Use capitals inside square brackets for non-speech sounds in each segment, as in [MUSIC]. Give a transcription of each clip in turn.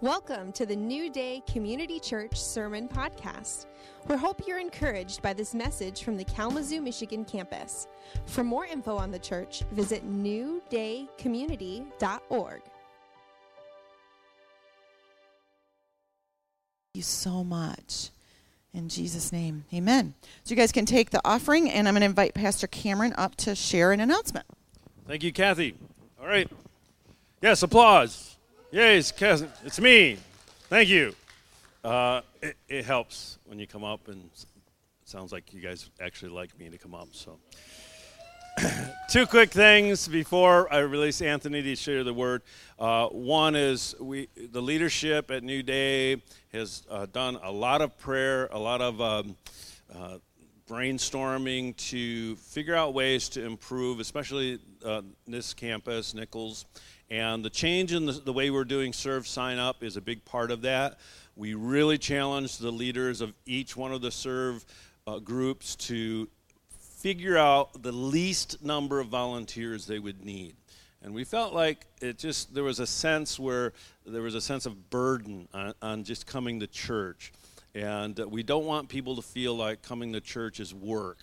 Welcome to the New Day Community Church Sermon Podcast. We hope you're encouraged by this message from the Kalamazoo, Michigan campus. For more info on the church, visit newdaycommunity.org. Thank you so much. In Jesus' name, amen. So, you guys can take the offering, and I'm going to invite Pastor Cameron up to share an announcement. Thank you, Kathy. All right. Yes, applause. Yes, it's me. Thank you. Uh, it, it, helps when you come up, and it sounds like you guys actually like me to come up. So, [CLEARS THROAT] two quick things before I release Anthony to share the word. Uh, one is we, the leadership at New Day has uh, done a lot of prayer, a lot of um, uh, brainstorming to figure out ways to improve, especially uh, this campus, Nichols. And the change in the, the, way we're doing serve sign up is a big part of that. We really challenge the leaders of each one of the serve uh, groups to figure out the least number of volunteers they would need. And we felt like it just, there was a sense where there was a sense of burden on, on just coming to church. And uh, we don't want people to feel like coming to church is work.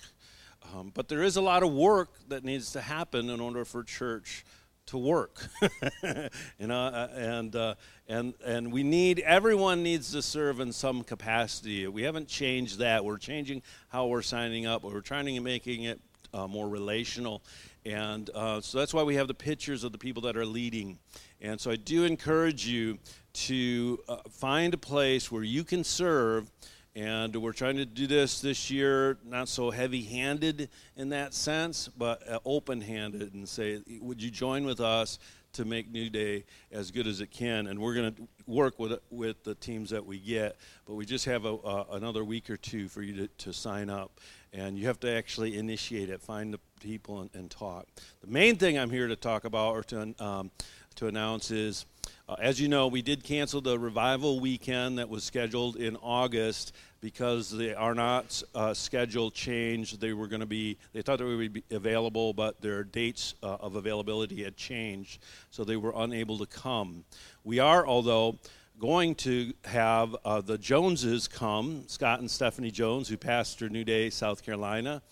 Um, but there is a lot of work that needs to happen in order for church to work. [LAUGHS] You know uh, and uh, and and we need everyone needs to serve in some capacity. We haven't changed that. We're changing how we're signing up. We're trying to making it uh, more relational. And uh, so that's why we have the pictures of the people that are leading. And so i do encourage you to uh, find a place where you can serve and we're trying to do this this year, not so heavy handed in that sense, but uh, open handed and say, Would you join with us to make New Day as good as it can? And we're going to work with, with the teams that we get, but we just have a, uh, another week or two for you to, to sign up. And you have to actually initiate it, find the people, and, and talk. The main thing I'm here to talk about or to, um, to announce is uh, as you know, we did cancel the revival weekend that was scheduled in August because the Arnott's uh, schedule changed. They were going to be, they thought they would be available, but their dates uh, of availability had changed, so they were unable to come. We are, although, going to have uh, the Joneses come, Scott and Stephanie Jones, who pastor New Day, South Carolina.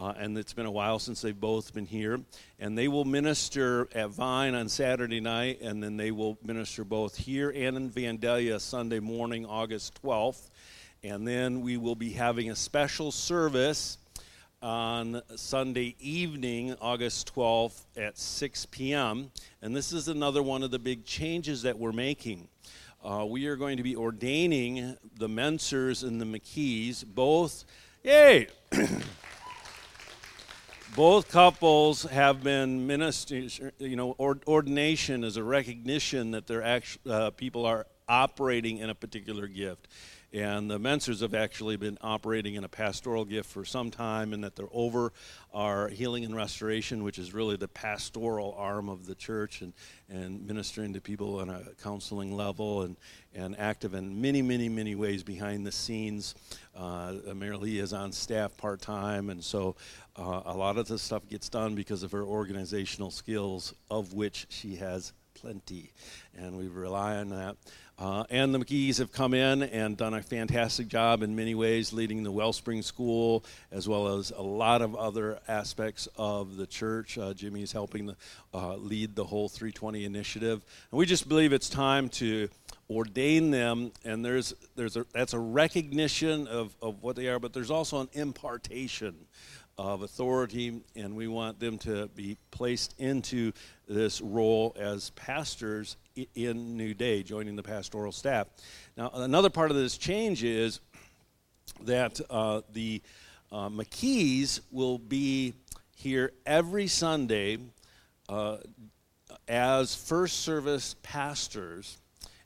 Uh, and it's been a while since they've both been here. And they will minister at Vine on Saturday night, and then they will minister both here and in Vandalia Sunday morning, August 12th. And then we will be having a special service on Sunday evening, August 12th at 6 p.m. And this is another one of the big changes that we're making. Uh, we are going to be ordaining the Mensers and the McKees, both, yay! [CLEARS THROAT] both couples have been ministers, you know, ordination is a recognition that they're actually, uh, people are operating in a particular gift. And the Mensers have actually been operating in a pastoral gift for some time, and that they're over our healing and restoration, which is really the pastoral arm of the church, and, and ministering to people on a counseling level and, and active in many, many, many ways behind the scenes. Uh, Mary Lee is on staff part time, and so uh, a lot of the stuff gets done because of her organizational skills, of which she has plenty, and we rely on that. Uh, and the McKees have come in and done a fantastic job in many ways, leading the Wellspring School as well as a lot of other aspects of the church. Uh, Jimmy is helping the, uh, lead the whole 320 initiative, and we just believe it's time to ordain them. And there's there's a, that's a recognition of, of what they are, but there's also an impartation of authority, and we want them to be placed into this role as pastors in New Day, joining the pastoral staff. Now, another part of this change is that uh, the uh, McKees will be here every Sunday uh, as first service pastors,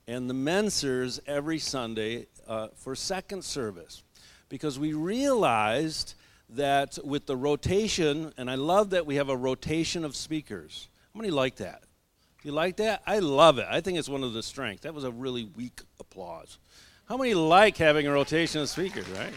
and the Mensers every Sunday uh, for second service, because we realized that with the rotation, and I love that we have a rotation of speakers. How many like that? Do you like that? I love it. I think it's one of the strengths. That was a really weak applause. How many like having a rotation of speakers, right?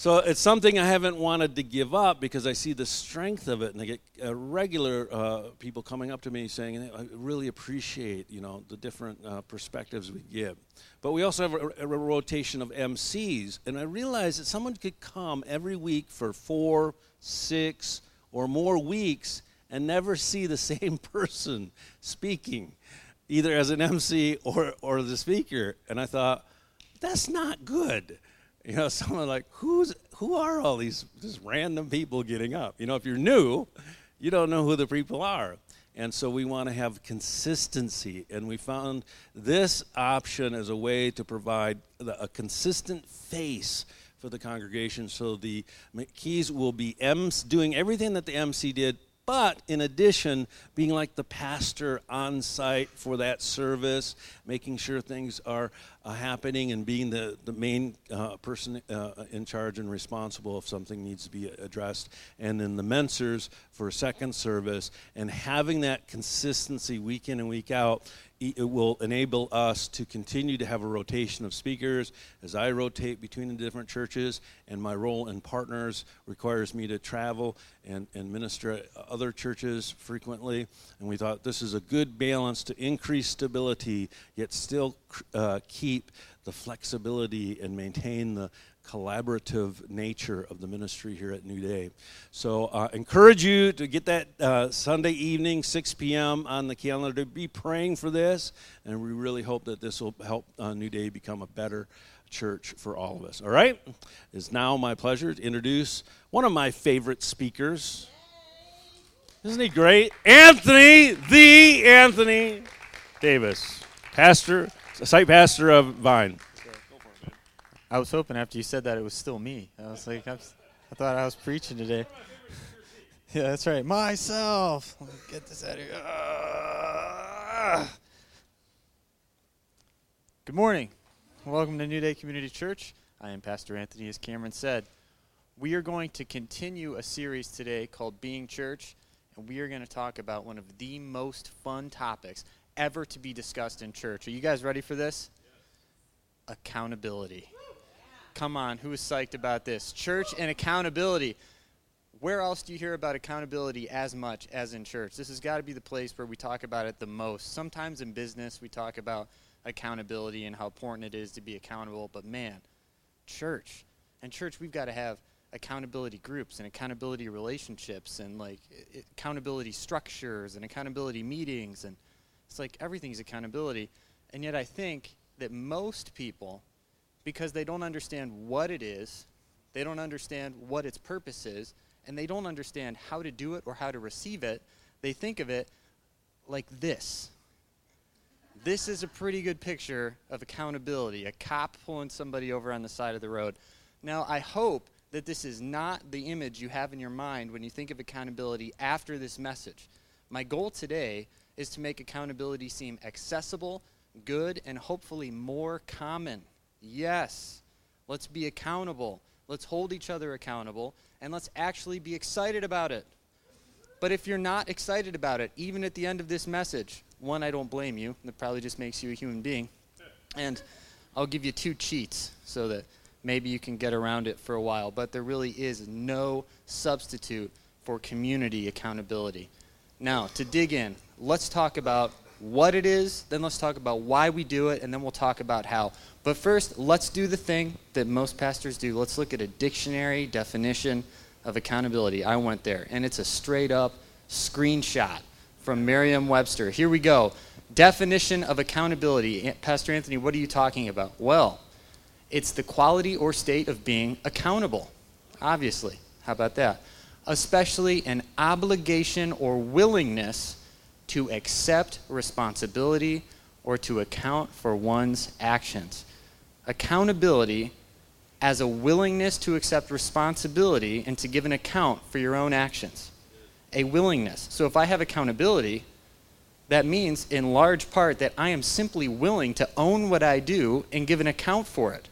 So it's something I haven't wanted to give up because I see the strength of it, and I get uh, regular uh, people coming up to me saying, "I really appreciate you know the different uh, perspectives we give." But we also have a, a, rotation of MCs, and I realized that someone could come every week for four, six, or more weeks and never see the [LAUGHS] same person speaking, either as an MC or or the speaker. And I thought, that's not good you know, [LAUGHS] someone like, who's who are all these just random people getting up? You know, if you're new, you don't know who the people are. And so we want to have consistency. And we found this option as a way to provide a consistent face for the congregation. So the McKees will be M's doing everything that the MC did, but in addition, being like the pastor on site for that service, making sure things are uh, happening, and being the, the main uh, person uh, in charge and responsible if something needs to be addressed. And then the Mensers for a second service, and having that consistency week in and week out it will enable us to continue to have a rotation of speakers as I rotate between the different churches, and my role in partners requires me to travel and, and minister at other churches frequently. And we thought this is a good balance to increase stability, yet still uh, keep the flexibility and maintain the collaborative nature of the ministry here at New Day. So, uh, encourage you to get that uh, Sunday evening, 6 p.m. on the calendar to be praying for this, and we really hope that this will help uh, New Day become a better church for all of us. All right? It's now my pleasure to introduce one of my favorite speakers. Isn't he great? Anthony, the Anthony Davis, pastor, site pastor of Vine. I was hoping after you said that it was still me. I was like, I, I thought I was preaching today. [LAUGHS] yeah, that's right. Myself. Get this out of here. Uh, good morning. Welcome to New Day Community Church. I am Pastor Anthony, as Cameron said. We are going to continue a series today called Being Church, and we are going to talk about one of the most fun topics ever to be discussed in church. Are you guys ready for this? Yes. Accountability. Come on, who is psyched about this? Church and accountability. Where else do you hear about accountability as much as in church? This has got to be the place where we talk about it the most. Sometimes in business, we talk about accountability and how important it is to be accountable, but man, church. And church, we've got to have accountability groups and accountability relationships and like accountability structures and accountability meetings and it's like everything's accountability and yet i think that most people because they don't understand what it is, they don't understand what its purpose is, and they don't understand how to do it or how to receive it. They think of it like this. This is a pretty good picture of accountability a cop pulling somebody over on the side of the road. Now, I hope that this is not the image you have in your mind when you think of accountability after this message. My goal today is to make accountability seem accessible, good, and hopefully more common. Yes. Let's be accountable. Let's hold each other accountable, and let's actually be excited about it. But if you're not excited about it, even at the end of this message, one, I don't blame you. That probably just makes you a human being. And I'll give you two cheats so that maybe you can get around it for a while. But there really is no substitute for community accountability. Now, to dig in, let's talk about what it is, then let's talk about why we do it, and then we'll talk about how. But first, let's do the thing that most pastors do. Let's look at a dictionary definition of accountability. I went there, and it's a straight up screenshot from Merriam Webster. Here we go. Definition of accountability. Pastor Anthony, what are you talking about? Well, it's the quality or state of being accountable, obviously. How about that? Especially an obligation or willingness to accept responsibility or to account for one's actions accountability as a willingness to accept responsibility and to give an account for your own actions. A willingness. So if I have accountability, that means in large part that I am simply willing to own what I do and give an account for it.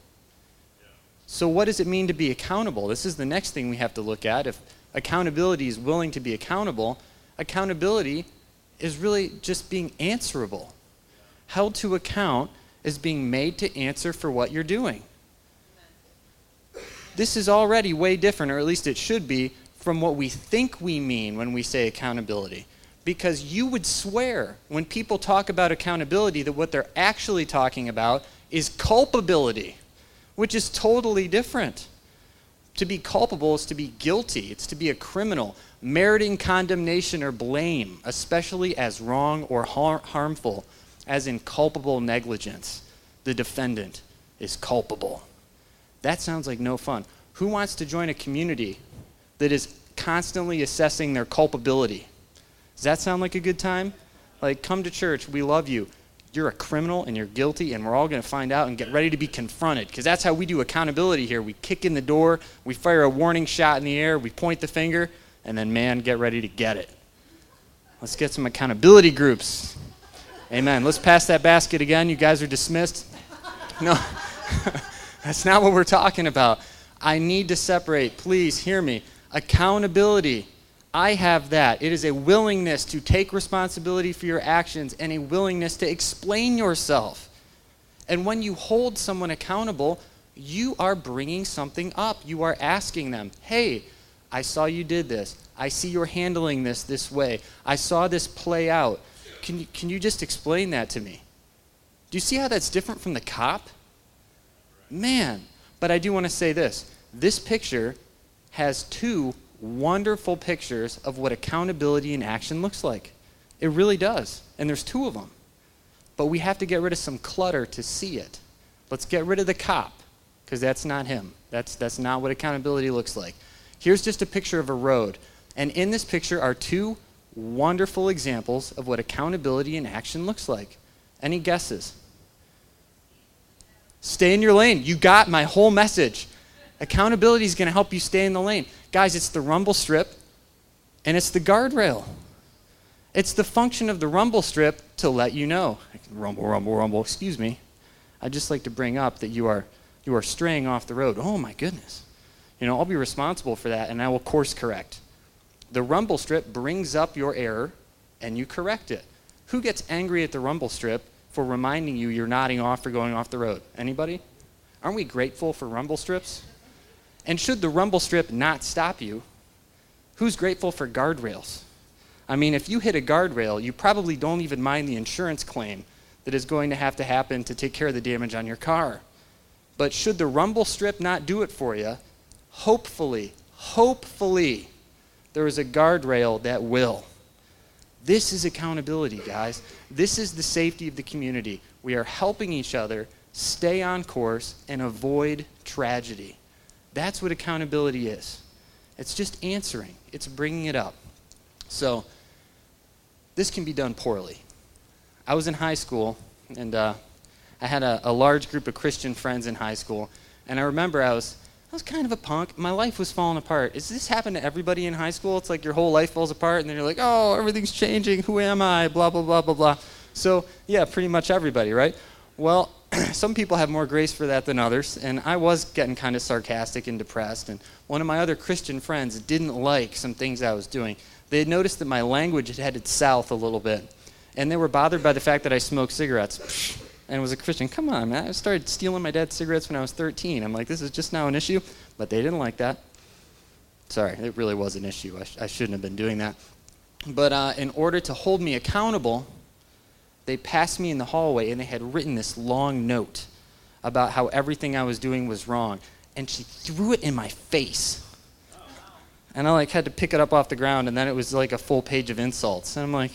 So, what does it mean to be accountable? This is the next thing we have to look at. If accountability is willing to be accountable, accountability is really just being answerable, held to account is being made to answer for what you're doing. this is already way different, or at least it should be, from what we think we mean when we say accountability. Because you would swear when people talk about accountability that what they're actually talking about is culpability, which is totally different. To be culpable is to be guilty, it's to be a criminal, meriting condemnation or blame, especially as wrong or har- harmful, as in culpable negligence. The defendant is culpable. That sounds like no fun. Who wants to join a community that is constantly assessing their culpability? Does that sound like a good time? Like, come to church, we love you. You're a criminal and you're guilty, and we're all going to find out and get ready to be confronted. Because that's how we do accountability here. We kick in the door, we fire a warning shot in the air, we point the finger, and then, man, get ready to get it. Let's get some accountability groups. Amen. Let's pass that basket again. You guys are dismissed. No. [LAUGHS] That's not what we're talking about. I need to separate. Please hear me. Accountability. I have that. It is a willingness to take responsibility for your actions and a willingness to explain yourself. And when you hold someone accountable, you are bringing something up. You are asking them, hey, I saw you did this. I see you're handling this this way. I saw this play out. Can you, can you just explain that to me? Do you see how that's different from the cop? Man, but I do want to say this. This picture has two wonderful pictures of what accountability in action looks like. It really does. And there's two of them. But we have to get rid of some clutter to see it. Let's get rid of the cop, because that's not him. That's, that's not what accountability looks like. Here's just a picture of a road. And in this picture are two wonderful examples of what accountability in action looks like. Any guesses? Stay in your lane. You got my whole message. Accountability is going to help you stay in the lane. Guys, it's the rumble strip and it's the guardrail. It's the function of the rumble strip to let you know. Rumble, rumble, rumble, excuse me. I'd just like to bring up that you are you are straying off the road. Oh my goodness. You know, I'll be responsible for that and I will course correct. The rumble strip brings up your error and you correct it. Who gets angry at the rumble strip for reminding you you're nodding off or going off the road? Anybody? Aren't we grateful for rumble strips? And should the rumble strip not stop you, who's grateful for guardrails? I mean, if you hit a guardrail, you probably don't even mind the insurance claim that is going to have to happen to take care of the damage on your car. But should the rumble strip not do it for you, hopefully, hopefully, there is a guardrail that will. This is accountability, guys. This is the safety of the community. We are helping each other stay on course and avoid tragedy. That's what accountability is. It's just answering, it's bringing it up. So, this can be done poorly. I was in high school, and uh, I had a, a large group of Christian friends in high school, and I remember I was I was kind of a punk. My life was falling apart. Does this happen to everybody in high school? It's like your whole life falls apart, and then you're like, oh, everything's changing. Who am I? Blah, blah, blah, blah, blah. So, yeah, pretty much everybody, right? Well, [CLEARS THROAT] some people have more grace for that than others, and I was getting kind of sarcastic and depressed. And one of my other Christian friends didn't like some things I was doing. They had noticed that my language had headed south a little bit, and they were bothered by the fact that I smoked cigarettes [SNIFFS] and was a Christian. Come on, man. I started stealing my dad's cigarettes when I was 13. I'm like, this is just now an issue. But they didn't like that. Sorry, it really was an issue. I, sh- I shouldn't have been doing that. But uh, in order to hold me accountable, they passed me in the hallway and they had written this long note about how everything I was doing was wrong. And she threw it in my face. And I like had to pick it up off the ground, and then it was like a full page of insults. And I'm like,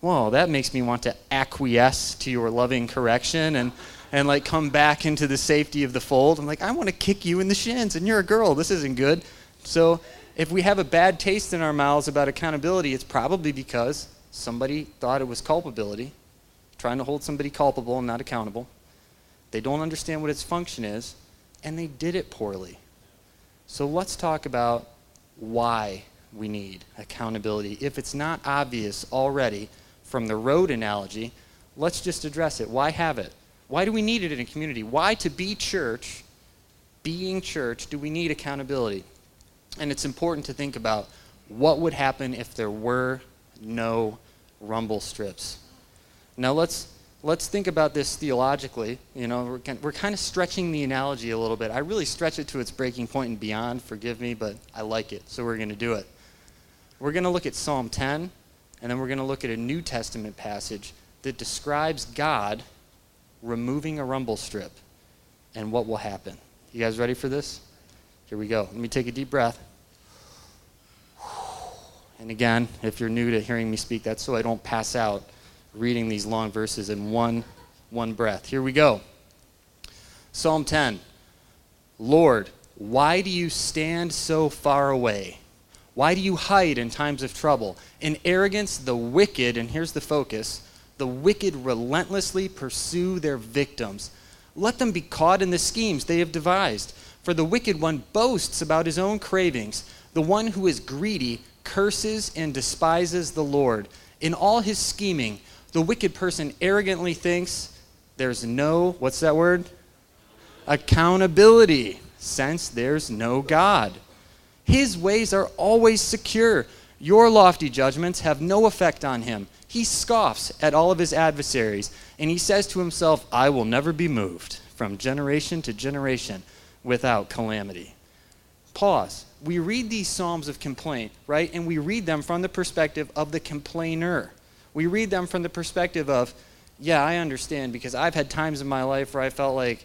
whoa, that makes me want to acquiesce to your loving correction and, and like come back into the safety of the fold. I'm like, I want to kick you in the shins, and you're a girl. This isn't good. So if we have a bad taste in our mouths about accountability, it's probably because somebody thought it was culpability, trying to hold somebody culpable and not accountable. They don't understand what its function is, and they did it poorly. So let's talk about why we need accountability. If it's not obvious already, from the road analogy, let's just address it. Why have it? Why do we need it in a community? Why, to be church, being church, do we need accountability? And it's important to think about what would happen if there were no rumble strips. Now let's let's think about this theologically. You know, we're, kind- we're kind of stretching the analogy a little bit. I really stretch it to its breaking point and beyond, forgive me, but I like it, so we're going to do it. We're going to look at Psalm 10, and then we're going to look at a New Testament passage that describes God removing a rumble strip and what will happen. You guys ready for this? Here we go. Let me take a deep breath. And again, if you're new to hearing me speak, that's so I don't pass out reading these long verses in one one breath. Here we go. Psalm 10. Lord, why do you stand so far away? Why do you hide in times of trouble? In arrogance, the wicked, and here's the focus the wicked relentlessly pursue their victims. Let them be caught in the schemes they have devised. For the wicked one boasts about his own cravings. The one who is greedy curses and despises the Lord. In all his scheming, the wicked person arrogantly thinks there's no, what's that word? Accountability, since there's no God. His ways are always secure. Your lofty judgments have no effect on him. He scoffs at all of his adversaries, and he says to himself, I will never be moved from generation to generation without calamity. Pause. We read these Psalms of complaint, right? And we read them from the perspective of the complainer. We read them from the perspective of, yeah, I understand because I've had times in my life where I felt like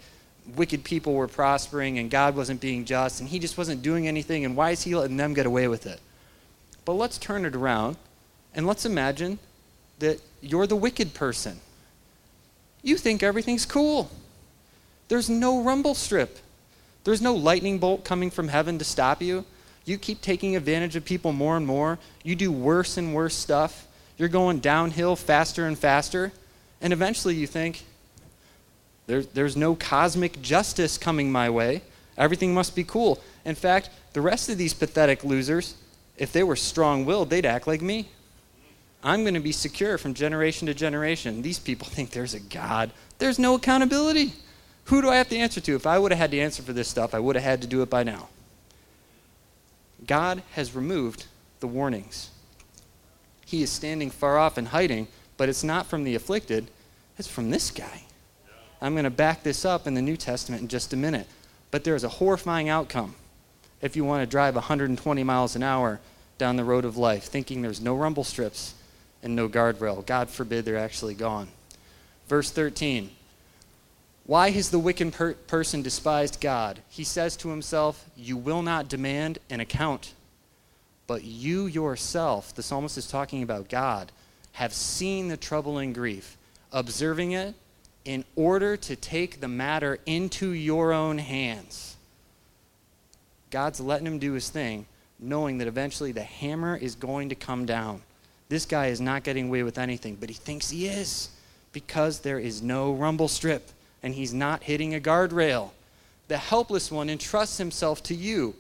wicked people were prospering and God wasn't being just and he just wasn't doing anything and why is he letting them get away with it? But let's turn it around and let's imagine that you're the wicked person. You think everything's cool. There's no rumble strip. There's no lightning bolt coming from heaven to stop you. You keep taking advantage of people more and more. You do worse and worse stuff. You're going downhill faster and faster. And eventually you think, there, there's no cosmic justice coming my way. Everything must be cool. In fact, the rest of these pathetic losers, if they were strong willed, they'd act like me. I'm going to be secure from generation to generation. These people think there's a God. There's no accountability. Who do I have to answer to? If I would have had to answer for this stuff, I would have had to do it by now. God has removed the warnings he is standing far off and hiding, but it's not from the afflicted, it's from this guy. I'm going to back this up in the New Testament in just a minute. But there's a horrifying outcome if you want to drive 120 miles an hour down the road of life, thinking there's no rumble strips and no guardrail. God forbid they're actually gone. Verse 13 Why has the wicked per- person despised God? He says to himself, You will not demand an account but you yourself, the psalmist is talking about God, have seen the trouble and grief, observing it in order to take the matter into your own hands. God's letting him do his thing, knowing that eventually the hammer is going to come down. This guy is not getting away with anything, but he thinks he is because there is no rumble strip and he's not hitting a guardrail. The helpless one entrusts himself to you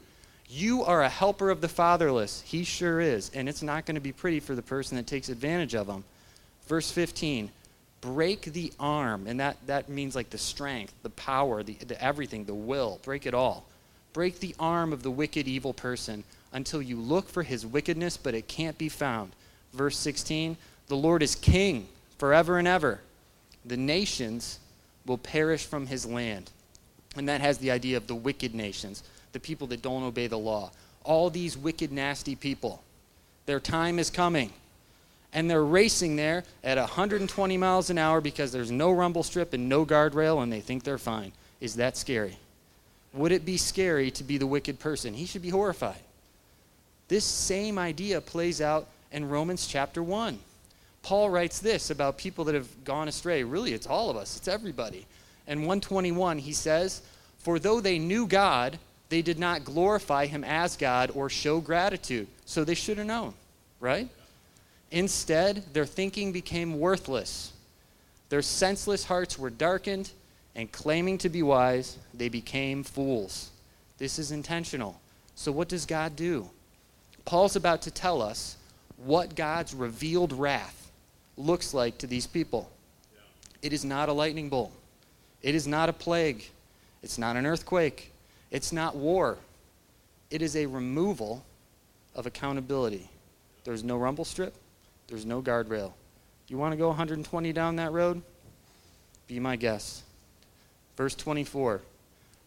you are a helper of the fatherless. He sure is. And it's not going to be pretty for the person that takes advantage of them. Verse 15 break the arm. And that, that means like the strength, the power, the, the everything, the will. Break it all. Break the arm of the wicked, evil person until you look for his wickedness, but it can't be found. Verse 16 the Lord is king forever and ever. The nations will perish from his land. And that has the idea of the wicked nations the people that don't obey the law. All these wicked, nasty people. Their time is coming. And they're racing there at 120 miles an hour because there's no rumble strip and no guardrail and they think they're fine. Is that scary? Would it be scary to be the wicked person? He should be horrified. This same idea plays out in Romans chapter 1. Paul writes this about people that have gone astray. Really, it's all of us, it's everybody. And 121, he says, For though they knew God, they did not glorify him as God or show gratitude. So they should have known, right? Instead, their thinking became worthless. Their senseless hearts were darkened, and claiming to be wise, they became fools. This is intentional. So, what does God do? Paul's about to tell us what God's revealed wrath looks like to these people. It is not a lightning bolt, it is not a plague, it's not an earthquake, it's not war, it is a removal of accountability. There's no rumble strip, there's no guardrail. You want to go 120 down that road? Be my guest. Verse 24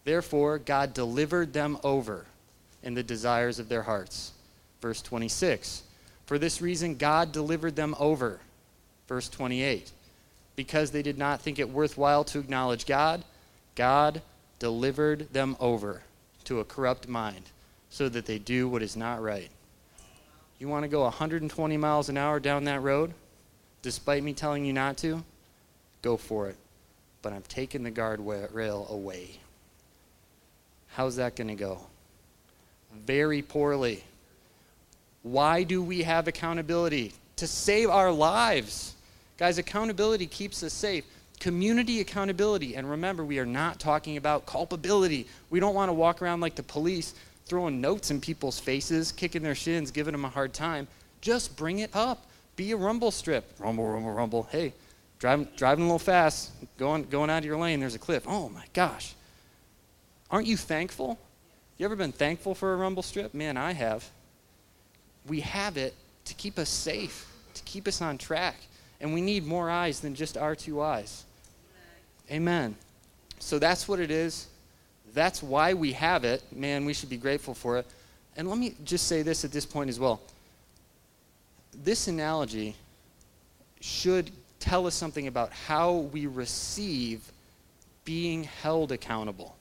Therefore, God delivered them over in the desires of their hearts. Verse 26 For this reason, God delivered them over. Verse 28 Because they did not think it worthwhile to acknowledge God, God delivered them over to a corrupt mind so that they do what is not right. You want to go 120 miles an hour down that road, despite me telling you not to? Go for it. But I'm taking the guardrail away. How's that going to go? Very poorly. Why do we have accountability? To save our lives. Guys, accountability keeps us safe. Community accountability. And remember, we are not talking about culpability. We don't want to walk around like the police throwing notes in people's faces, kicking their shins, giving them a hard time. Just bring it up. Be a rumble strip. Rumble, rumble, rumble. Hey, driving, driving a little fast, going, going out of your lane, there's a cliff. Oh my gosh. Aren't you thankful? You ever been thankful for a rumble strip? Man, I have. We have it to keep us safe, to keep us on track. And we need more eyes than just our two eyes. Amen. So that's what it is. That's why we have it. Man, we should be grateful for it. And let me just say this at this point as well. This analogy should tell us something about how we receive being held accountable.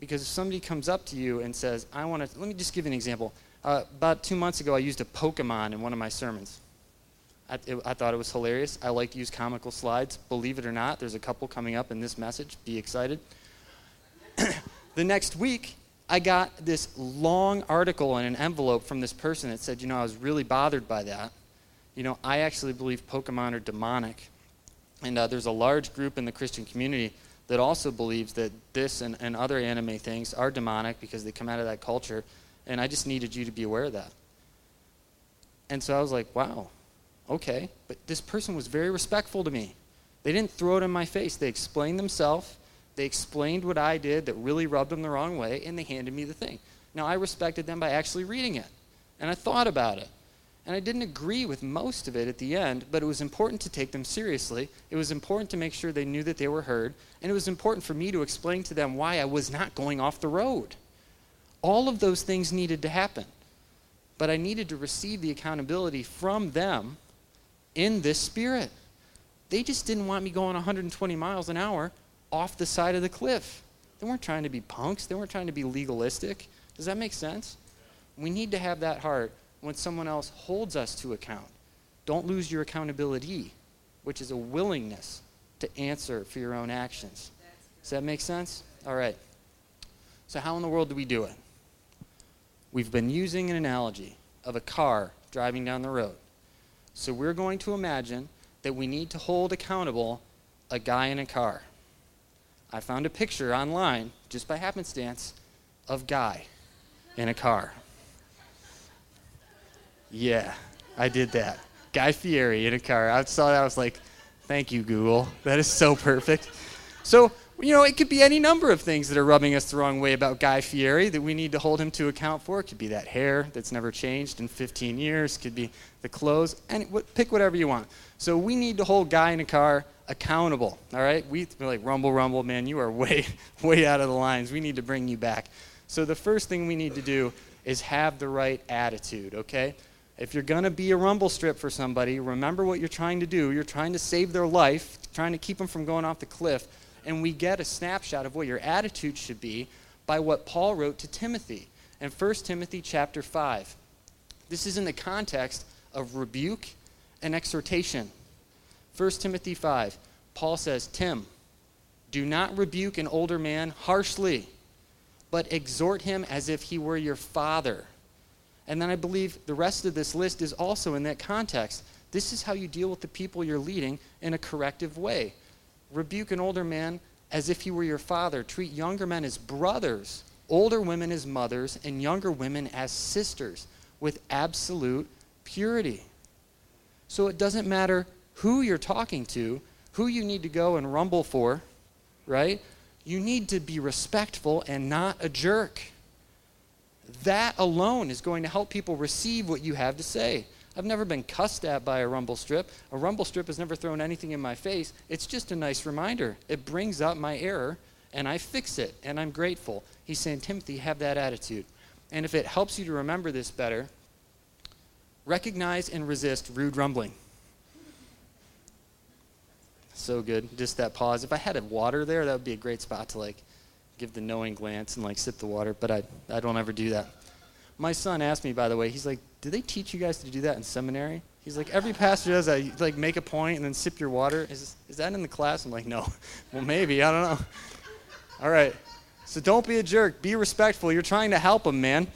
Because if somebody comes up to you and says, I want to, let me just give you an example. Uh, about two months ago, I used a Pokemon in one of my sermons. I, it, I, thought it was hilarious. I like to use comical slides. Believe it or not, there's a couple coming up in this message. Be excited. [COUGHS] the next week, I got this long article in an envelope from this person that said, you know, I was really bothered by that. You know, I actually believe Pokemon are demonic. And uh, there's a large group in the Christian community that also believes that this and, and other anime things are demonic because they come out of that culture. And I just needed you to be aware of that. And so I was like, wow, Okay, but this person was very respectful to me. They didn't throw it in my face. They explained themselves. They explained what I did that really rubbed them the wrong way, and they handed me the thing. Now, I respected them by actually reading it, and I thought about it. And I didn't agree with most of it at the end, but it was important to take them seriously. It was important to make sure they knew that they were heard, and it was important for me to explain to them why I was not going off the road. All of those things needed to happen. But I needed to receive the accountability from them in this spirit. They just didn't want me going 120 miles an hour off the side of the cliff. They weren't trying to be punks, they weren't trying to be legalistic. Does that make sense? We need to have that heart when someone else holds us to account. Don't lose your accountability, which is a willingness to answer for your own actions. Does that make sense? All right. So, how in the world do we do it? We've been using an analogy of a car driving down the road. So we're going to imagine that we need to hold accountable a guy in a car. I found a picture online, just by happenstance, of Guy in a car. Yeah, I did that. Guy Fieri in a car. I saw that. I was like, thank you, Google. That is so perfect. So you know, it could be any number of things that are rubbing us the wrong way about Guy Fieri that we need to hold him to account for. It could be that hair that's never changed in 15 years. It could be the clothes. And pick whatever you want. So we need to hold Guy in a car accountable. All right? We like rumble, rumble, man. You are [LAUGHS] way, way out of the lines. We need to bring you back. So the first thing we need to do is have the right attitude. Okay? If you're gonna be a rumble strip for somebody, remember what you're trying to do. You're trying to save their life, trying to keep them from going off the cliff and we get a snapshot of what your attitude should be by what Paul wrote to Timothy in 1 Timothy chapter 5. This is in the context of rebuke and exhortation. 1 Timothy 5, Paul says, Tim, do not rebuke an older man harshly, but exhort him as if he were your father. And then I believe the rest of this list is also in that context. This is how you deal with the people you're leading in a corrective way rebuke an older man as if he were your father. Treat younger men as brothers, older women as mothers, and younger women as sisters with absolute purity. So it doesn't matter who you're talking to, who you need to go and rumble for, right? You need to be respectful and not a jerk. That alone is going to help people receive what you have to say. I've never been cussed at by a rumble strip. A rumble strip has never thrown anything in my face. It's just a nice reminder. It brings up my error, and I fix it, and I'm grateful. He's saying, Timothy, have that attitude. And if it helps you to remember this better, recognize and resist rude rumbling. So good. Just that pause. If I had a water there, that would be a great spot to like give the knowing glance and like sip the water, but I, I don't ever do that. My son asked me, by the way, he's like, Do they teach you guys to do that in seminary? He's like, Every pastor does that. You, like, make a point and then sip your water. Is, is that in the class? I'm like, No. [LAUGHS] well, maybe. I don't know. [LAUGHS] All right. So don't be a jerk. Be respectful. You're trying to help them, man.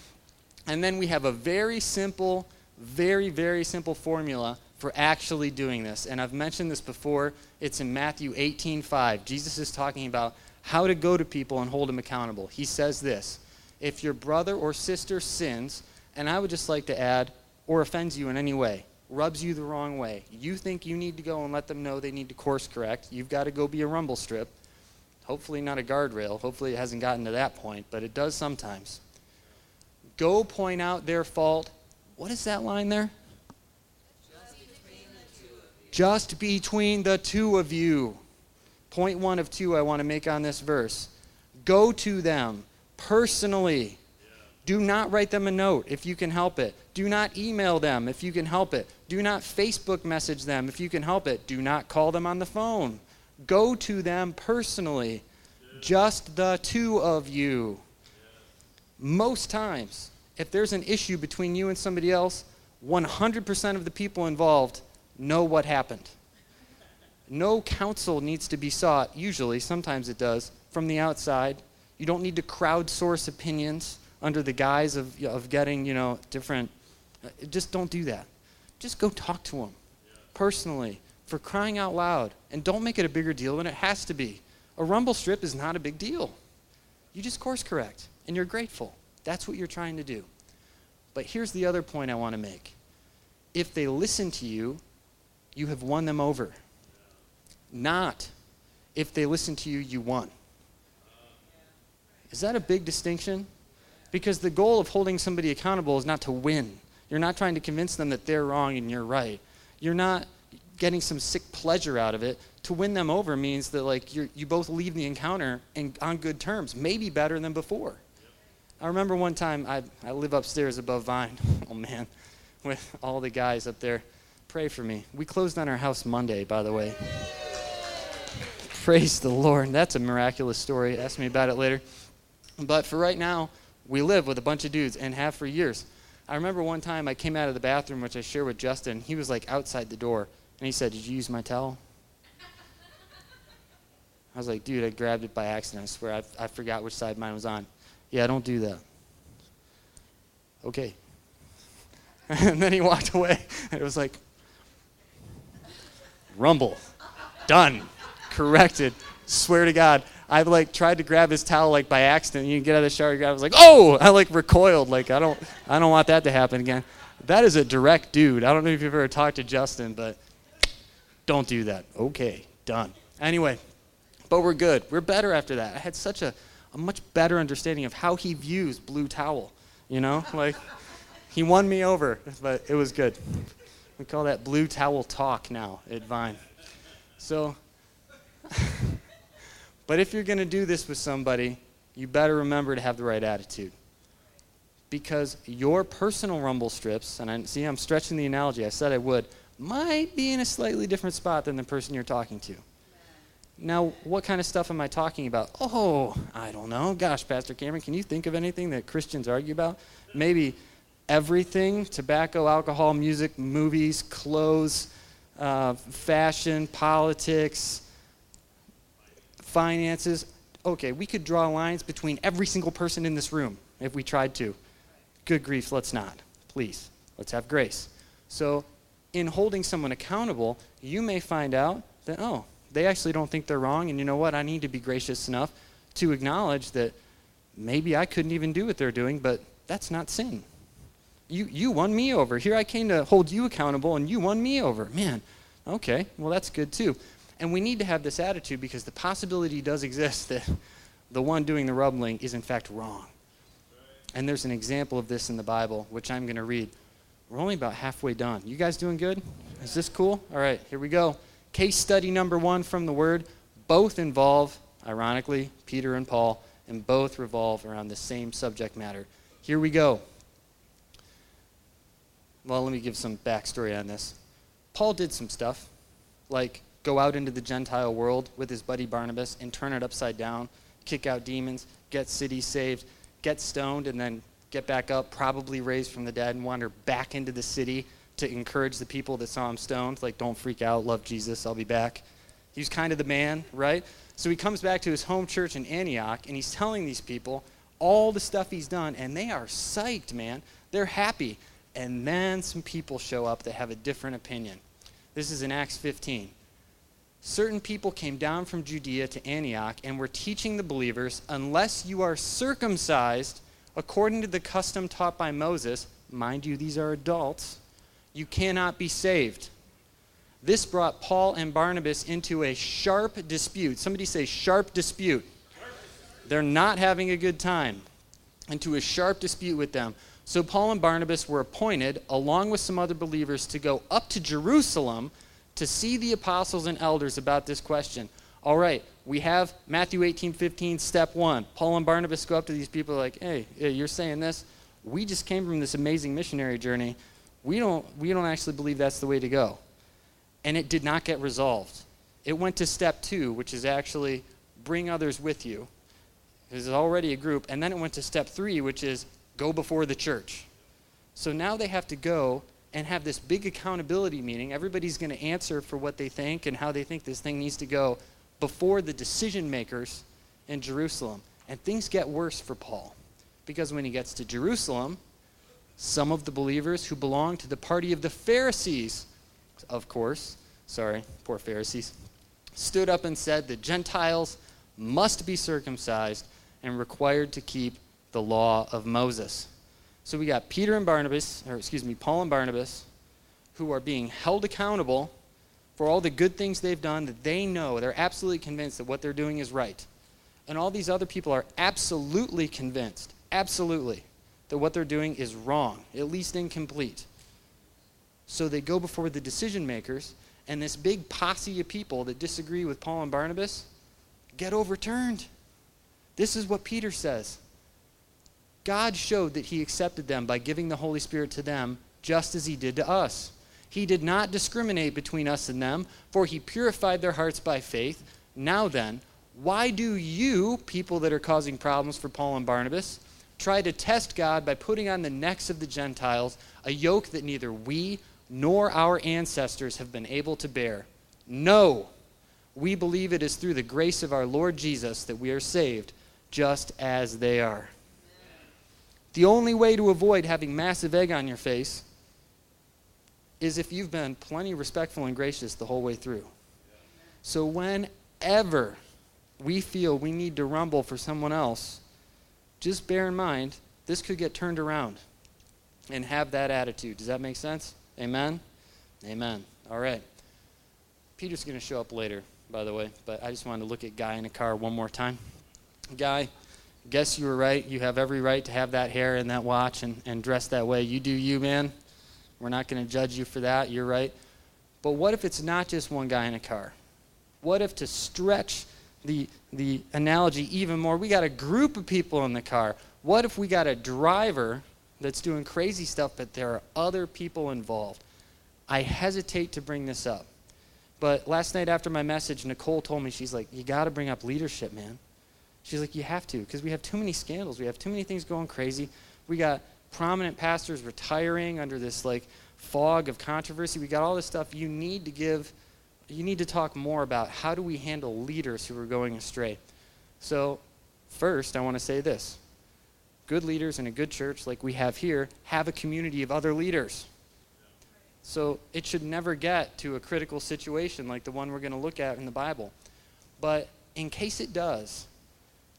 And then we have a very simple, very, very simple formula for actually doing this. And I've mentioned this before. It's in Matthew 18:5. Jesus is talking about how to go to people and hold them accountable. He says this If your brother or sister sins, and I would just like to add, or offends you in any way, rubs you the wrong way, you think you need to go and let them know they need to course correct, you've got to go be a rumble strip. Hopefully, not a guardrail. Hopefully, it hasn't gotten to that point, but it does sometimes. Go point out their fault. What is that line there? Just between the two of you. Point one of two I want to make on this verse. Go to them personally. Do not write them a note if you can help it. Do not email them if you can help it. Do not Facebook message them if you can help it. Do not call them on the phone. Go to them personally. Just the two of you. Most times, if there's an issue between you and somebody else, 100% of the people involved know what happened. No counsel needs to be sought, usually, sometimes it does, from the outside. You don't need to crowdsource opinions under the guise of, of getting, you know, different. Uh, just don't do that. Just go talk to them personally for crying out loud. And don't make it a bigger deal than it has to be. A rumble strip is not a big deal. You just course correct and you're grateful. That's what you're trying to do. But here's the other point I want to make. If they listen to you, you have won them over. Not if they listen to you, you won. Is that a big distinction? Because the goal of holding somebody accountable is not to win. You're not trying to convince them that they're wrong and you're right. You're not getting some sick pleasure out of it. To win them over means that like you you both leave the encounter in, on good terms, maybe better than before. I remember one time I, I live upstairs above Vine. [LAUGHS] Oh man, with all the guys up there. Pray for me. We closed on our house Monday, by the way. Praise the Lord. That's a miraculous story. Ask me about it later. But for right now, we live with a bunch of dudes and have for years. I remember one time I came out of the bathroom, which I shared with Justin. He was like outside the door, and he said, Did you use my towel? I was like, Dude, I grabbed it by accident. I swear, I, I forgot which side mine was on. Yeah, don't do that. Okay. [LAUGHS] and then he walked away. [LAUGHS] And it was like, rumble. Done. Corrected. Swear to God. I like tried to grab his towel like by accident. You get out of the shower, you grab. I was like, oh! [LAUGHS] I like recoiled. Like I don't, I don't want that to happen again. That is a direct dude. I don't know if you've ever talked to Justin, but don't do that. Okay, done. Anyway, but we're good. We're better after that. I had such a, a much better understanding of how he views blue towel. You know, [LAUGHS] like he won me over, but it was good. We call that blue towel talk now at Vine. So, [LAUGHS] but if you're going to do this with somebody, you better remember to have the right attitude. Because your personal rumble strips, and I see I'm stretching the analogy, I said I would, might be in a slightly different spot than the person you're talking to. Now, what kind of stuff am I talking about? Oh, I don't know. Gosh, Pastor Cameron, can you think of anything that Christians argue about? Maybe everything tobacco, alcohol, music, movies, clothes, uh, fashion, politics, finances. Okay, we could draw lines between every single person in this room if we tried to. Good grief, let's not. Please, let's have grace. So, in holding someone accountable, you may find out that, oh, they actually don't think they're wrong, and you know what? I need to be gracious enough to acknowledge that maybe I couldn't even do what they're doing, but that's not sin. You, you won me over. Here I came to hold you accountable, and you won me over. Man, okay, well, that's good too. And we need to have this attitude because the possibility does exist that the one doing the rumbling is in fact wrong. And there's an example of this in the Bible, which I'm going to read. We're only about halfway done. You guys doing good? Is this cool? All right, here we go. Case study number one from the Word. Both involve, ironically, Peter and Paul, and both revolve around the same subject matter. Here we go. Well, let me give some backstory on this. Paul did some stuff, like go out into the Gentile world with his buddy Barnabas and turn it upside down, kick out demons, get cities saved, get stoned, and then get back up, probably raised from the dead, and wander back into the city to encourage the people that saw him stoned. Like, don't freak out, love Jesus, I'll be back. He's kind of the man, right? So he comes back to his home church in Antioch, and he's telling these people all the stuff he's done, and they are psyched, man. They're happy. And then some people show up that have a different opinion. This is in Acts 15 certain people came down from Judea to Antioch and were teaching the believers, unless you are circumcised according to the custom taught by Moses, mind you, these are adults, you cannot be saved. This brought Paul and Barnabas into a sharp dispute. Somebody say, sharp dispute. They're not having a good time. Into a sharp dispute with them. So Paul and Barnabas were appointed, along with some other believers, to go up to Jerusalem to see the apostles and elders about this question. All right, we have Matthew 18 15, step one. Paul and Barnabas go up to these people like, hey, you're saying this? We just came from this amazing missionary journey. We don't, we don't actually believe that's the way to go. And it did not get resolved. It went to step two, which is actually bring others with you. There's already a group. And then it went to step three, which is go before the church. So now they have to go and have this big accountability meeting. Everybody's going to answer for what they think and how they think this thing needs to go before the decision makers in Jerusalem. And things get worse for Paul because when he gets to Jerusalem, some of the believers who belong to the party of the Pharisees, of course, sorry, poor Pharisees, stood up and said the Gentiles must be circumcised and required to keep the law of Moses. So we got Peter and Barnabas, or excuse me, Paul and Barnabas, who are being held accountable for all the good things they've done that they know, they're absolutely convinced that what they're doing is right. And all these other people are absolutely convinced, absolutely, that what they're doing is wrong, at least incomplete. So they go before the decision makers, and this big posse of people that disagree with Paul and Barnabas get overturned. This is what Peter says. God showed that He accepted them by giving the Holy Spirit to them, just as He did to us. He did not discriminate between us and them, for He purified their hearts by faith. Now then, why do you, people that are causing problems for Paul and Barnabas, try to test God by putting on the necks of the Gentiles a yoke that neither we nor our ancestors have been able to bear? No, we believe it is through the grace of our Lord Jesus that we are saved, just as they are. The only way to avoid having massive egg on your face is if you've been plenty respectful and gracious the whole way through. So whenever we feel we need to rumble for someone else, just bear in mind this could get turned around and have that attitude. Does that make sense? Amen? Amen. All right. Peter's going to show up later, by the way, but I just wanted to look at Guy in a car one more time. Guy, guess you were right. You have every right to have that hair and that watch and, and dress that way. You do you, man. We're not going to judge you for that. You're right. But what if it's not just one guy in a car? What if to stretch the, the analogy even more, we got a group of people in the car? What if we got a driver that's doing crazy stuff, but there are other people involved? I hesitate to bring this up. But last night after my message, Nicole told me, she's like, you got to bring up leadership, man. She's like, You have to, because we have too many scandals. We have too many things going crazy. We got prominent pastors retiring under this like fog of controversy. We got all this stuff. You need to give, you need to talk more about how do we handle leaders who are going astray. So, first, I want to say this good leaders in a good church like we have here have a community of other leaders. So it should never get to a critical situation like the one we're going to look at in the Bible. But in case it does,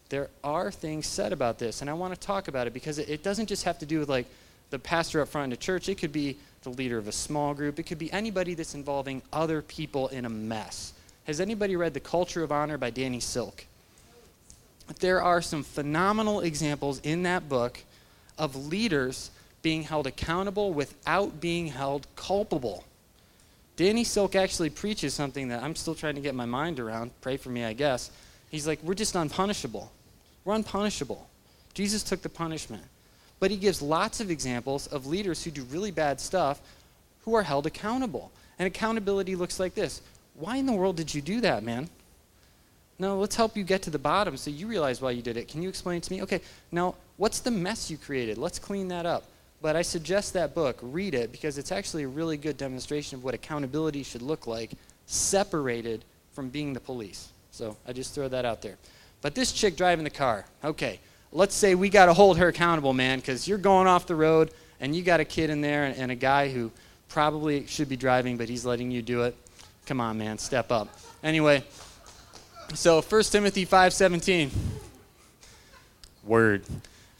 there are things said about this, and I want to talk about it because it, it doesn't just have to do with like the pastor up front in a church. It could be the leader of a small group. It could be anybody that's involving other people in a mess. Has anybody read The Culture of Honor by Danny Silk? There are some phenomenal examples in that book of leaders being held accountable without being held culpable. Danny Silk actually preaches something that I'm still trying to get my mind around. Pray for me, I guess. He's like, we're just unpunishable. We're unpunishable. Jesus took the punishment. But he gives lots of examples of leaders who do really bad stuff who are held accountable. And accountability looks like this Why in the world did you do that, man? No, let's help you get to the bottom so you realize why you did it. Can you explain it to me? Okay, now what's the mess you created? Let's clean that up. But I suggest that book, read it, because it's actually a really good demonstration of what accountability should look like, separated from being the police. So I just throw that out there. But this chick driving the car, okay, let's say we got to hold her accountable, man, because you're going off the road and you got a kid in there and, and a guy who probably should be driving, but he's letting you do it. Come on, man, step up. Anyway, so 1 Timothy 5:17. Word.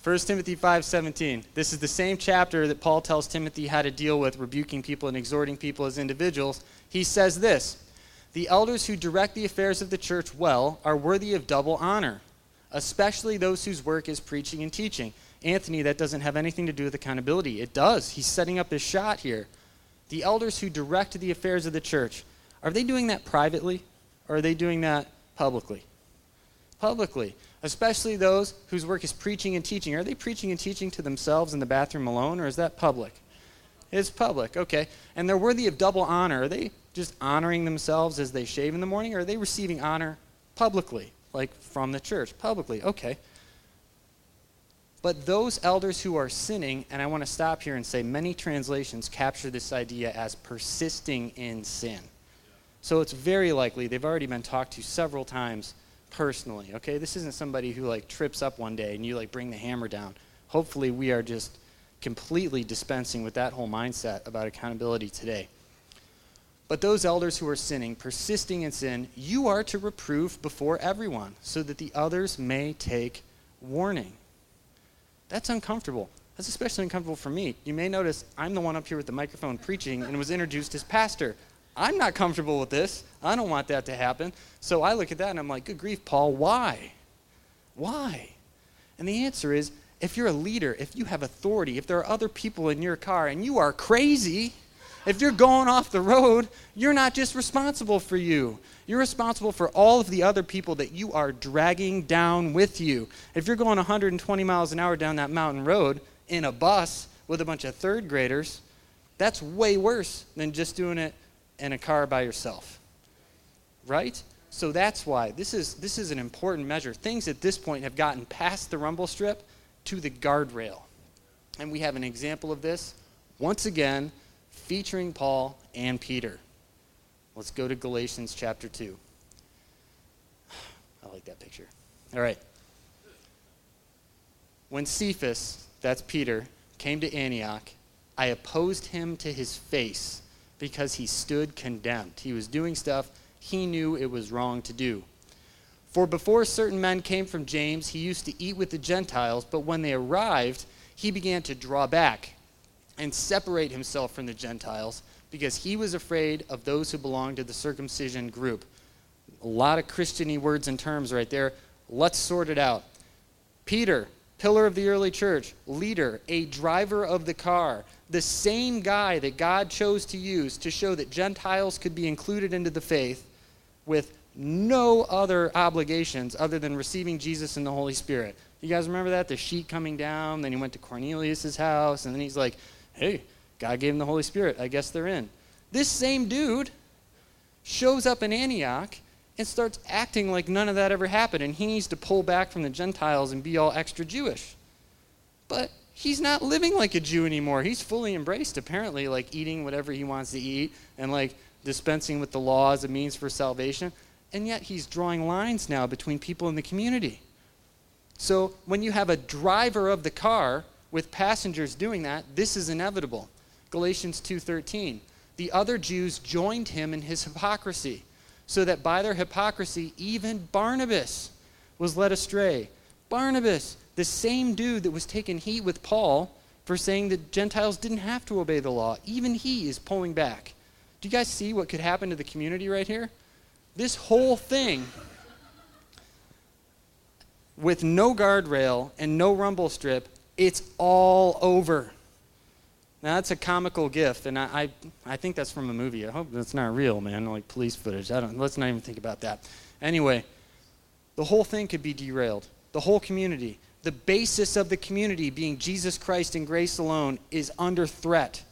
1 Timothy 5:17. This is the same chapter that Paul tells Timothy how to deal with rebuking people and exhorting people as individuals. He says this: "The elders who direct the affairs of the church well are worthy of double honor, especially those whose work is preaching and teaching." Anthony, that doesn't have anything to do with accountability. It does. He's setting up his shot here. The elders who direct the affairs of the church, are they doing that privately or are they doing that publicly? Publicly. Especially those whose work is preaching and teaching. Are they preaching and teaching to themselves in the bathroom alone or is that public? It's public, okay. And they're worthy of double honor. Are they just honoring themselves as they shave in the morning or are they receiving honor publicly, like from the church? Publicly, okay. But those elders who are sinning, and I want to stop here and say many translations capture this idea as persisting in sin. So it's very likely they've already been talked to several times personally. Okay, this isn't somebody who like trips up one day and you like bring the hammer down. Hopefully, we are just completely dispensing with that whole mindset about accountability today. But those elders who are sinning, persisting in sin, you are to reprove before everyone so that the others may take warning. That's uncomfortable. That's especially uncomfortable for me. You may notice I'm the one up here with the microphone preaching and was introduced as pastor. I'm not comfortable with this. I don't want that to happen. So I look at that and I'm like, good grief, Paul, why? Why? And the answer is if you're a leader, if you have authority, if there are other people in your car and you are crazy, if you're going off the road, you're not just responsible for you. You're responsible for all of the other people that you are dragging down with you. If you're going 120 miles an hour down that mountain road in a bus with a bunch of third graders, that's way worse than just doing it in a car by yourself. Right? So that's why this is this is an important measure. Things at this point have gotten past the rumble strip to the guardrail. And we have an example of this once again featuring Paul and Peter. Let's go to Galatians chapter 2. [SIGHS] I like that picture. All right. When Cephas, that's Peter, came to Antioch, I opposed him to his face because he stood condemned. He was doing stuff he knew it was wrong to do. For before certain men came from James, he used to eat with the Gentiles, but when they arrived, he began to draw back and separate himself from the Gentiles because he was afraid of those who belonged to the circumcision group. A lot of Christiany words and terms right there. Let's sort it out. Peter, pillar of the early church, leader, a driver of the car, the same guy that God chose to use to show that Gentiles could be included into the faith with no other obligations other than receiving Jesus and the Holy Spirit. You guys remember that? The sheet coming down, then he went to Cornelius' house, and then he's like, hey, God gave him the Holy Spirit. I guess they're in. This same dude shows up in Antioch and starts acting like none of that ever happened, and he needs to pull back from the Gentiles and be all extra Jewish. But he's not living like a Jew anymore. He's fully embraced, apparently, like eating whatever he wants to eat and like dispensing with the law as a means for salvation. And yet he's drawing lines now between people in the community. So when you have a driver of the car with passengers doing that, this is inevitable. Galatians 2:13. The other Jews joined him in his hypocrisy, so that by their hypocrisy even Barnabas was led astray. Barnabas, the same dude that was taking heat with Paul for saying that Gentiles didn't have to obey the law, even he is pulling back. Do you guys see what could happen to the community right here? This whole thing with no guardrail and no rumble strip it's all over. Now that's a comical gift, and I, I, I think that's from a movie. I hope that's not real, man. Like police footage. I don't. Let's not even think about that. Anyway, the whole thing could be derailed. The whole community, the basis of the community being Jesus Christ and grace alone, is under threat.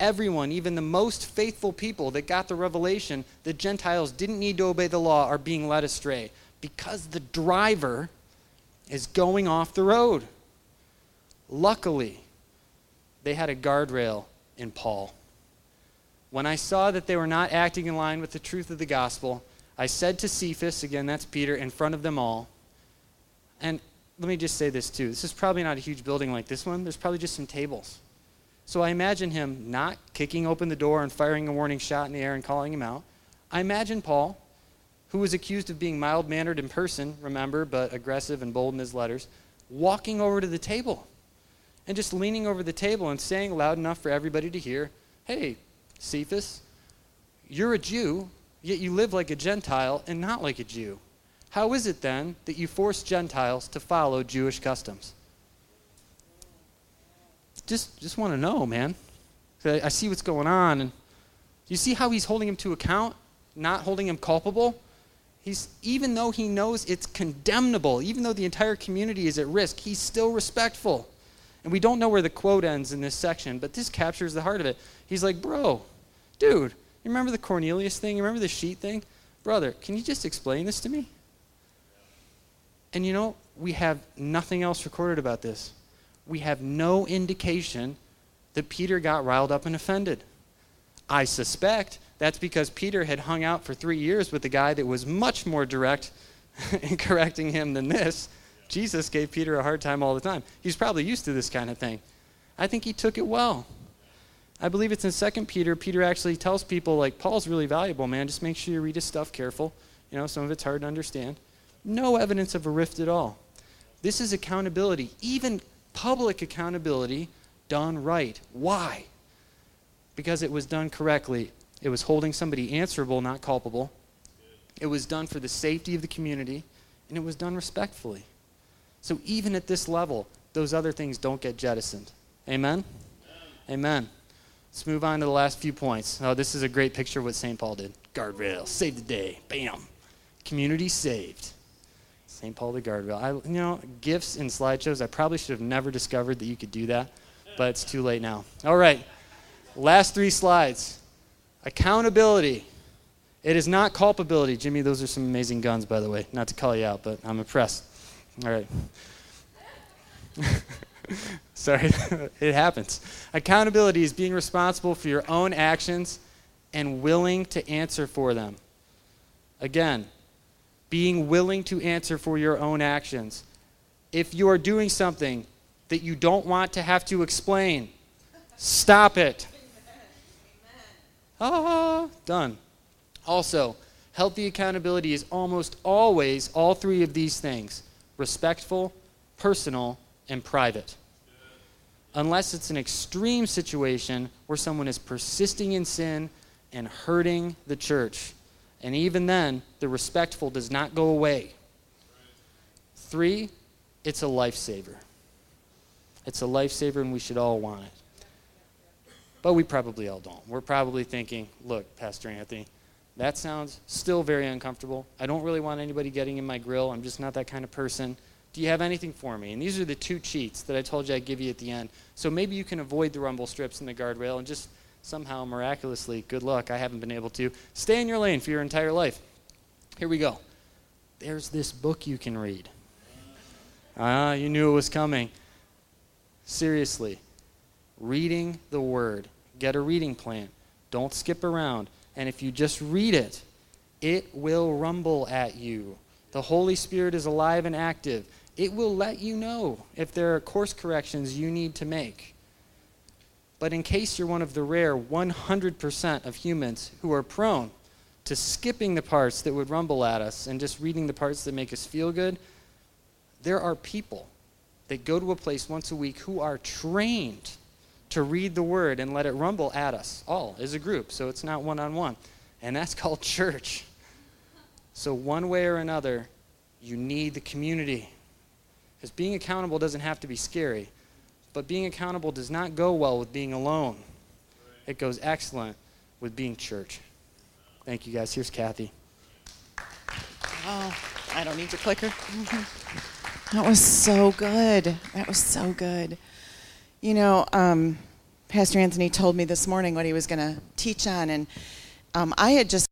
Everyone, even the most faithful people that got the revelation that Gentiles didn't need to obey the law, are being led astray because the driver is going off the road. Luckily, they had a guardrail in Paul. When I saw that they were not acting in line with the truth of the gospel, I said to Cephas, again, that's Peter, in front of them all, and let me just say this too. This is probably not a huge building like this one. There's probably just some tables. So I imagine him not kicking open the door and firing a warning shot in the air and calling him out. I imagine Paul, who was accused of being mild mannered in person, remember, but aggressive and bold in his letters, walking over to the table and just leaning over the table and saying loud enough for everybody to hear, Hey, Cephas, you're a Jew, yet you live like a Gentile and not like a Jew. How is it then that you force Gentiles to follow Jewish customs? Just, just want to know, man. I see what's going on. And you see how he's holding him to account, not holding him culpable? He's, even though he knows it's condemnable, even though the entire community is at risk, he's still respectful. And we don't know where the quote ends in this section, but this captures the heart of it. He's like, Bro, dude, you remember the Cornelius thing? You remember the sheet thing? Brother, can you just explain this to me? And you know, we have nothing else recorded about this. We have no indication that Peter got riled up and offended. I suspect that's because Peter had hung out for three years with a guy that was much more direct [LAUGHS] in correcting him than this. Jesus gave Peter a hard time all the time. He's probably used to this kind of thing. I think he took it well. I believe it's in Second Peter. Peter actually tells people, like, Paul's really valuable, man. Just make sure you read his stuff careful. You know, some of it's hard to understand. No evidence of a rift at all. This is accountability, even public accountability done right. Why? Because it was done correctly. It was holding somebody answerable, not culpable. It was done for the safety of the community, and it was done respectfully. So even at this level, those other things don't get jettisoned. Amen? Amen. Amen. Let's move on to the last few points. Oh, this is a great picture of what St. Paul did. Guardrail, save the day. Bam. Community saved. St. Paul the guardrail. I, you know, gifts and slideshows, I probably should have never discovered that you could do that, but it's too late now. All right. Last three slides. Accountability. It is not culpability. Jimmy, those are some amazing guns, by the way. Not to call you out, but I'm impressed. All right. [LAUGHS] Sorry, [LAUGHS] it happens. Accountability is being responsible for your own actions and willing to answer for them. Again, being willing to answer for your own actions. If you are doing something that you don't want to have to explain, stop it. Ah, done. Also, healthy accountability is almost always all three of these things respectful, personal, and private. Unless it's an extreme situation where someone is persisting in sin and hurting the church. And even then, the respectful does not go away. Three, it's a lifesaver. It's a lifesaver, and we should all want it. But we probably all don't. We're probably thinking, look, Pastor Anthony, that sounds still very uncomfortable. I don't really want anybody getting in my grill. I'm just not that kind of person. Do you have anything for me? And these are the two cheats that I told you I'd give you at the end. So maybe you can avoid the rumble strips and the guardrail and just somehow miraculously, good luck, I haven't been able to, stay in your lane for your entire life. Here we go. There's this book you can read. Ah, you knew it was coming. Seriously, reading the Word. Get a reading plan. Don't skip around. And if you just read it, it will rumble at you. The Holy Spirit is alive and active. It will let you know if there are course corrections you need to make. But in case you're one of the rare 100% of humans who are prone to skipping the parts that would rumble at us and just reading the parts that make us feel good, there are people that go to a place once a week who are trained to read the word and let it rumble at us all as a group. So it's not one on one. And that's [LAUGHS] called church. So, one way or another, you need the community. Because being accountable doesn't have to be scary. But being accountable does not go well with being alone. It goes excellent with being church. Thank you guys. Here's Kathy. Oh, I don't need your clicker. [LAUGHS] That was so good. That was so good. You know, um, Pastor Anthony told me this morning what he was going to teach on, and um, I had just